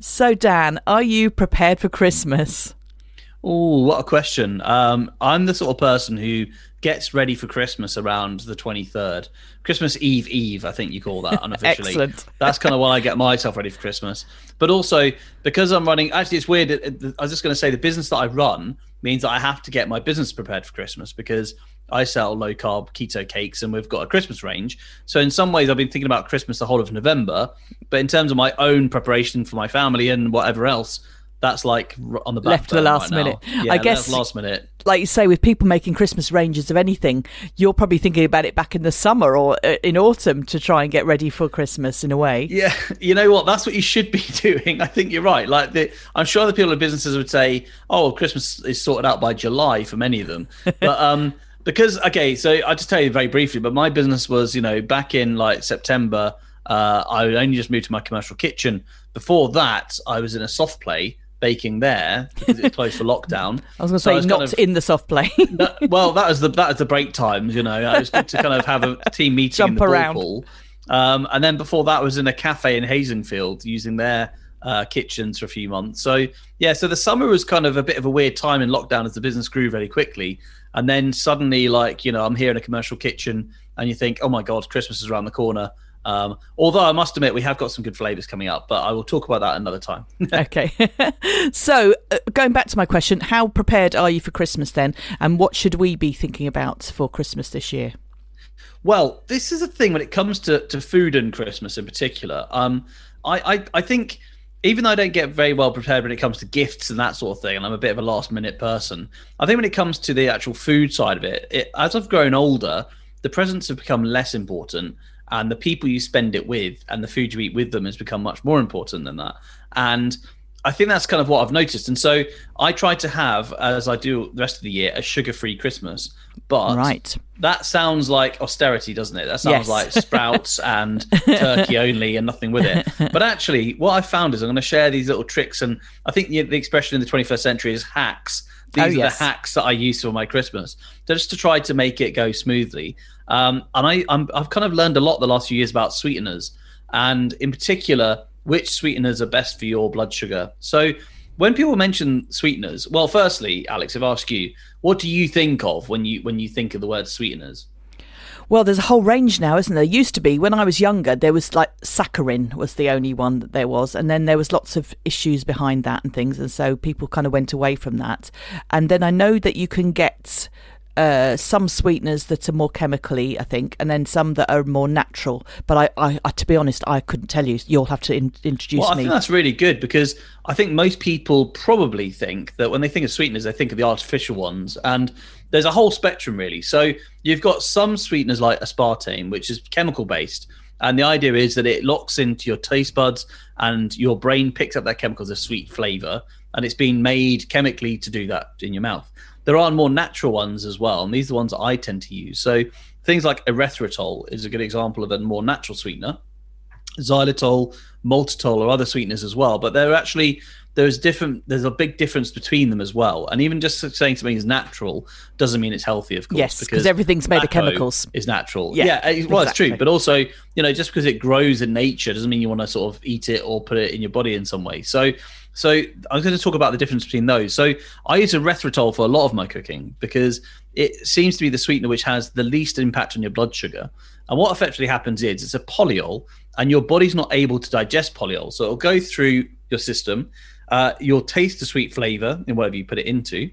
So, Dan, are you prepared for Christmas? Oh, what a question. Um, I'm the sort of person who gets ready for Christmas around the 23rd. Christmas Eve Eve, I think you call that unofficially. Excellent. That's kind of when I get myself ready for Christmas. But also because I'm running, actually, it's weird. I was just going to say the business that I run means that I have to get my business prepared for Christmas because I sell low carb keto cakes and we've got a Christmas range. So in some ways, I've been thinking about Christmas the whole of November. But in terms of my own preparation for my family and whatever else, that's like on the left to the last right minute. Yeah, I guess last minute. Like you say, with people making Christmas ranges of anything, you're probably thinking about it back in the summer or uh, in autumn to try and get ready for Christmas in a way. Yeah, you know what? That's what you should be doing. I think you're right. Like the, I'm sure the people in businesses would say, "Oh, Christmas is sorted out by July" for many of them, but um. Because okay, so I'll just tell you very briefly, but my business was, you know, back in like September, uh, I only just moved to my commercial kitchen. Before that, I was in a soft play baking there because it's closed for lockdown. I was going to say so not kind of, in the soft play. well, that was the that was the break times. You know, it was good to kind of have a team meeting Jump in the around. pool. Um, and then before that, I was in a cafe in Hazenfield using their uh, kitchens for a few months. So yeah, so the summer was kind of a bit of a weird time in lockdown as the business grew very quickly. And then suddenly, like you know, I'm here in a commercial kitchen, and you think, oh my god, Christmas is around the corner. Um, although I must admit, we have got some good flavors coming up, but I will talk about that another time. okay. so, uh, going back to my question, how prepared are you for Christmas then? And what should we be thinking about for Christmas this year? Well, this is a thing when it comes to, to food and Christmas in particular. Um, I, I, I think even though I don't get very well prepared when it comes to gifts and that sort of thing, and I'm a bit of a last minute person, I think when it comes to the actual food side of it, it as I've grown older, the presents have become less important and the people you spend it with and the food you eat with them has become much more important than that and I think that's kind of what I've noticed. And so I try to have, as I do the rest of the year, a sugar free Christmas. But right. that sounds like austerity, doesn't it? That sounds yes. like sprouts and turkey only and nothing with it. But actually, what I found is I'm going to share these little tricks. And I think the, the expression in the 21st century is hacks. These oh, are yes. the hacks that I use for my Christmas, just to try to make it go smoothly. Um, and I, I'm, I've kind of learned a lot the last few years about sweeteners, and in particular, which sweeteners are best for your blood sugar. So, when people mention sweeteners, well, firstly, Alex, I've asked you, what do you think of when you when you think of the word sweeteners? Well, there's a whole range now, isn't there? Used to be when I was younger, there was like saccharin was the only one that there was, and then there was lots of issues behind that and things, and so people kind of went away from that. And then I know that you can get uh, some sweeteners that are more chemically, I think, and then some that are more natural. But I, I, I to be honest, I couldn't tell you. You'll have to in, introduce well, I me. think that's really good because I think most people probably think that when they think of sweeteners, they think of the artificial ones, and there's a whole spectrum really. So you've got some sweeteners like aspartame, which is chemical based. And the idea is that it locks into your taste buds and your brain picks up that chemical as a sweet flavor. And it's been made chemically to do that in your mouth there are more natural ones as well, and these are the ones I tend to use. So things like erythritol is a good example of a more natural sweetener. Xylitol, maltitol, or other sweeteners as well, but they're actually there's different there's a big difference between them as well and even just saying something is natural doesn't mean it's healthy of course yes because everything's made of chemicals is natural yeah, yeah well exactly. it's true but also you know just because it grows in nature doesn't mean you want to sort of eat it or put it in your body in some way so so I'm going to talk about the difference between those. So I use erythritol for a lot of my cooking because it seems to be the sweetener which has the least impact on your blood sugar. And what effectively happens is it's a polyol, and your body's not able to digest polyol, so it'll go through your system. Uh, you'll taste the sweet flavor in whatever you put it into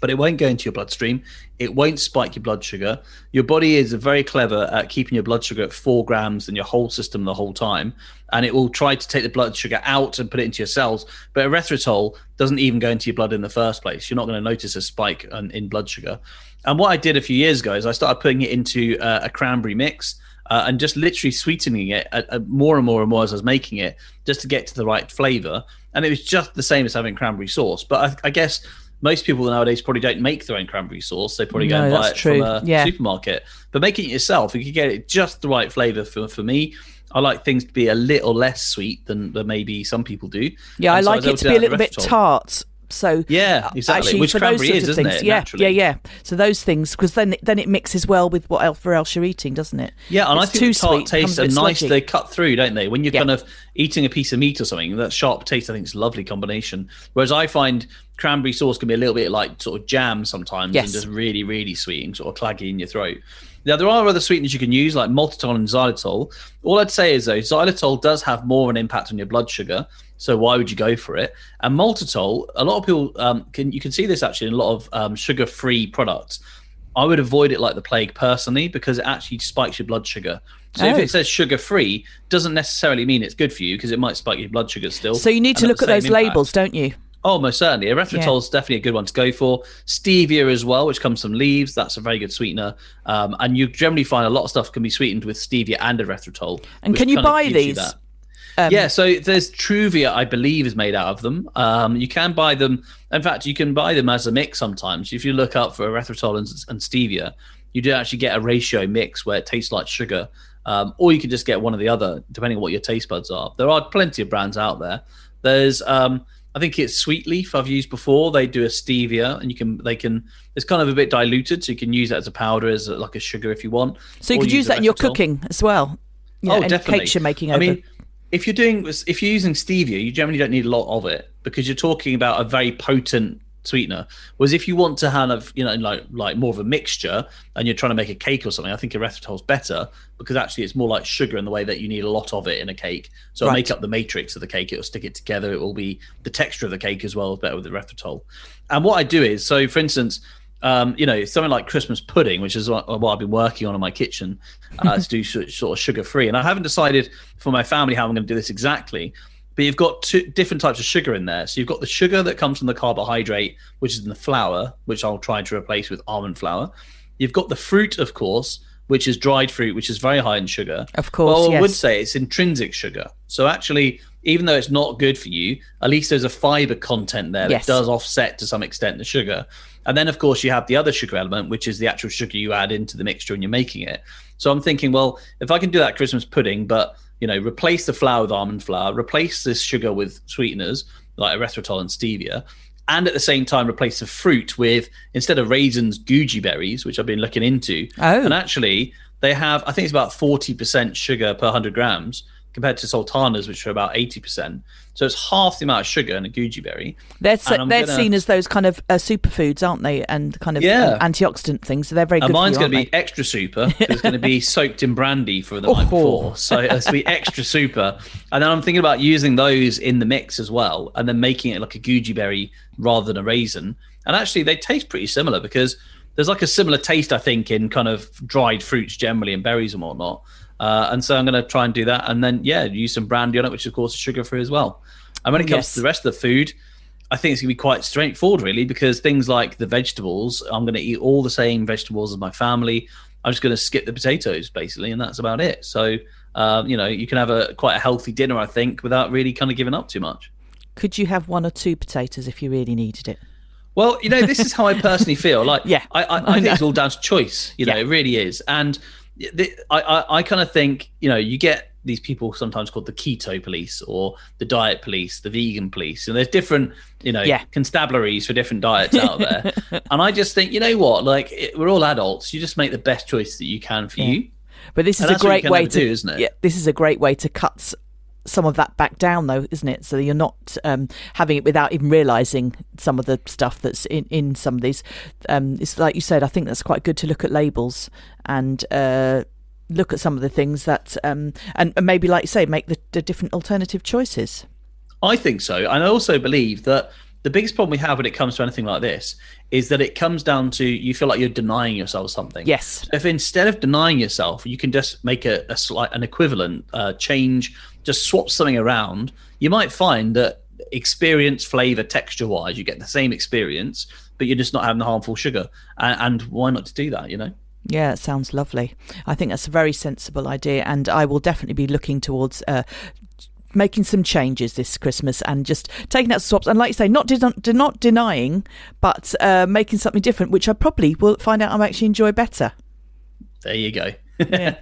but it won't go into your bloodstream. It won't spike your blood sugar. Your body is very clever at keeping your blood sugar at four grams in your whole system the whole time. And it will try to take the blood sugar out and put it into your cells. But erythritol doesn't even go into your blood in the first place. You're not going to notice a spike in blood sugar. And what I did a few years ago is I started putting it into uh, a cranberry mix. Uh, and just literally sweetening it at, at more and more and more as I was making it, just to get to the right flavor. And it was just the same as having cranberry sauce. But I, I guess most people nowadays probably don't make their own cranberry sauce. They probably go no, and buy it true. from a yeah. supermarket. But making it yourself, you can get it just the right flavor for, for me. I like things to be a little less sweet than, than maybe some people do. Yeah, and I so like I it to be a little bit tart So yeah, uh, exactly. Actually, Which for cranberry those is, sort of isn't things, it? yeah, naturally? yeah, yeah. So those things, because then then it mixes well with what else, else you're eating, doesn't it? Yeah, and It's I think too the tart sweet, tastes are nice. sludgy. They cut through, don't they? When you're Yeah. kind of eating a piece of meat or something, that sharp taste, I think, is a lovely combination. Whereas I find cranberry sauce can be a little bit like sort of jam sometimes, Yes. and just really, really sweet and sort of claggy in your throat. Now there are other sweeteners you can use, like maltitol and xylitol. All I'd say is though, xylitol does have more of an impact on your blood sugar. So why would you go for it? And maltitol, a lot of people um, can you can see this actually in a lot of um, sugar-free products. I would avoid it like the plague personally because it actually spikes your blood sugar. So if Oh. it says sugar free, doesn't necessarily mean it's good for you because it might spike your blood sugar still. So you need to look at those impact. labels, don't you? Oh, most certainly. Erythritol is definitely a good one to go for. Stevia as well, which comes from leaves. That's a very good sweetener. Um, and you generally find a lot of stuff can be sweetened with stevia and erythritol. And can you buy these? that. Um, yeah, so there's Truvia, I believe, is made out of them. Um, you can buy them. In fact, you can buy them as a mix sometimes. If you look up for erythritol and, and stevia, you do actually get a ratio mix where it tastes like sugar. Um, or you can just get one or the other, depending on what your taste buds are. There are plenty of brands out there. There's, um, I think it's Sweetleaf I've used before. They do a stevia, and you can they can. It's kind of a bit diluted, so you can use that as a powder, as a, like a sugar if you want. So you could use that in your cooking as well. You know, oh, definitely. cakes you're making I mean, if you're doing if you're using stevia, you generally don't need a lot of it because you're talking about a very potent sweetener. Was if you want to have you know like like more of a mixture and you're trying to make a cake or something, I think erythritol's better because actually it's more like sugar in the way that you need a lot of it in a cake. So Right. make up the matrix of the cake. It'll stick it together. It will be the texture of the cake as well is better with erythritol. And what I do is so for instance. Um, you know, something like Christmas pudding, which is what, what I've been working on in my kitchen uh, to do sort of sugar free. And I haven't decided for my family how I'm going to do this exactly. But you've got two different types of sugar in there. So you've got the sugar that comes from the carbohydrate, which is in the flour, which I'll try to replace with almond flour. You've got the fruit, of course, which is dried fruit, which is very high in sugar. Of course, Well, I would say it's intrinsic sugar. So actually, even though it's not good for you, at least there's a fiber content there Yes. that does offset to some extent the sugar. And then, of course, you have the other sugar element, which is the actual sugar you add into the mixture when you're making it. So I'm thinking, well, if I can do that Christmas pudding, but you know, replace the flour with almond flour, replace this sugar with sweeteners like erythritol and stevia, and at the same time replace the fruit with instead of raisins, goji berries, which I've been looking into. Oh. And actually, they have I think it's about forty percent sugar per hundred grams compared to sultanas, which are about eighty percent. So it's half the amount of sugar in a goji berry. They're And they're gonna- seen as those kind of uh, superfoods, aren't they? And kind of Yeah. um, antioxidant things. So they're very And good. mine's going to be extra super. It's going to be soaked in brandy for the night Oh. before. So it's going to be extra super. And then I'm thinking about using those in the mix as well, and then making it like a goji berry rather than a raisin. And actually, they taste pretty similar because there's like a similar taste, I think, in kind of dried fruits generally and berries and whatnot. Uh, and so I'm going to try and do that, and then yeah, use some brandy on it, which of course is sugar free as well. And when it comes Yes. to the rest of the food, I think it's going to be quite straightforward, really, because things like the vegetables, I'm going to eat all the same vegetables as my family. I'm just going to skip the potatoes, basically, and that's about it. So, um, you know, you can have a quite a healthy dinner, I think, without really kind of giving up too much. Could you have one or two potatoes if you really needed it? Well, you know, this is how I personally feel. Like, Yeah, I, I, I think it's all down to choice. You know, Yeah. it really is. And the, I, I, I kind of think, you know, you get these people sometimes called the keto police or the diet police, the vegan police, and there's different, you know, Yeah. constabularies for different diets out there. and I just think, you know what, like it, we're all adults. You just make the best choice that you can for you. But this is And a that's what you great way to, do, isn't it? yeah, this is a great way to cut some of that back down, though, isn't it? So you're not um, having it without even realizing some of the stuff that's in in some of these. Um, it's like you said. I think that's quite good to look at labels and. Uh, Look at some of the things that, um, and, and maybe, like you say, make the, the different alternative choices. I think so. And I also believe that the biggest problem we have when it comes to anything like this is that it comes down to you feel like you're denying yourself something. Yes. If instead of denying yourself, you can just make a, a slight, an equivalent uh, change, just swap something around, you might find that experience, flavor, texture wise, you get the same experience, but you're just not having the harmful sugar. And, and why not to do that, you know? Yeah, it sounds lovely. I think that's a very sensible idea, and I will definitely be looking towards uh, making some changes this Christmas and just taking out swaps. And like you say, not de- not denying, but uh, making something different, which I probably will find out I'm actually enjoy better. There you go.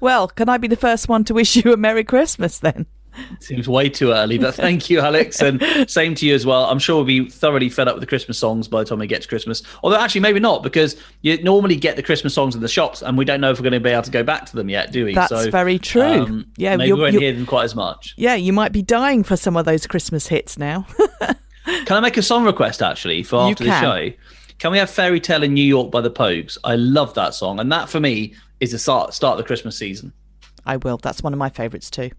Well, can I be the first one to wish you a Merry Christmas then? Seems way too early, but thank you, Alex, and same to you as well. I'm sure we'll be thoroughly fed up with the Christmas songs by the time we get to Christmas. Although, actually, maybe not, because you normally get the Christmas songs in the shops, and we don't know if we're going to be able to go back to them yet, do we? That's so, very true. Um, yeah, maybe we won't hear them quite as much. Yeah, you might be dying for some of those Christmas hits now. can I make a song request actually for after the show? Can we have Fairy Tale in New York by the Pogues? I love that song, and that for me is the start start of the Christmas season. I will. That's one of my favourites too.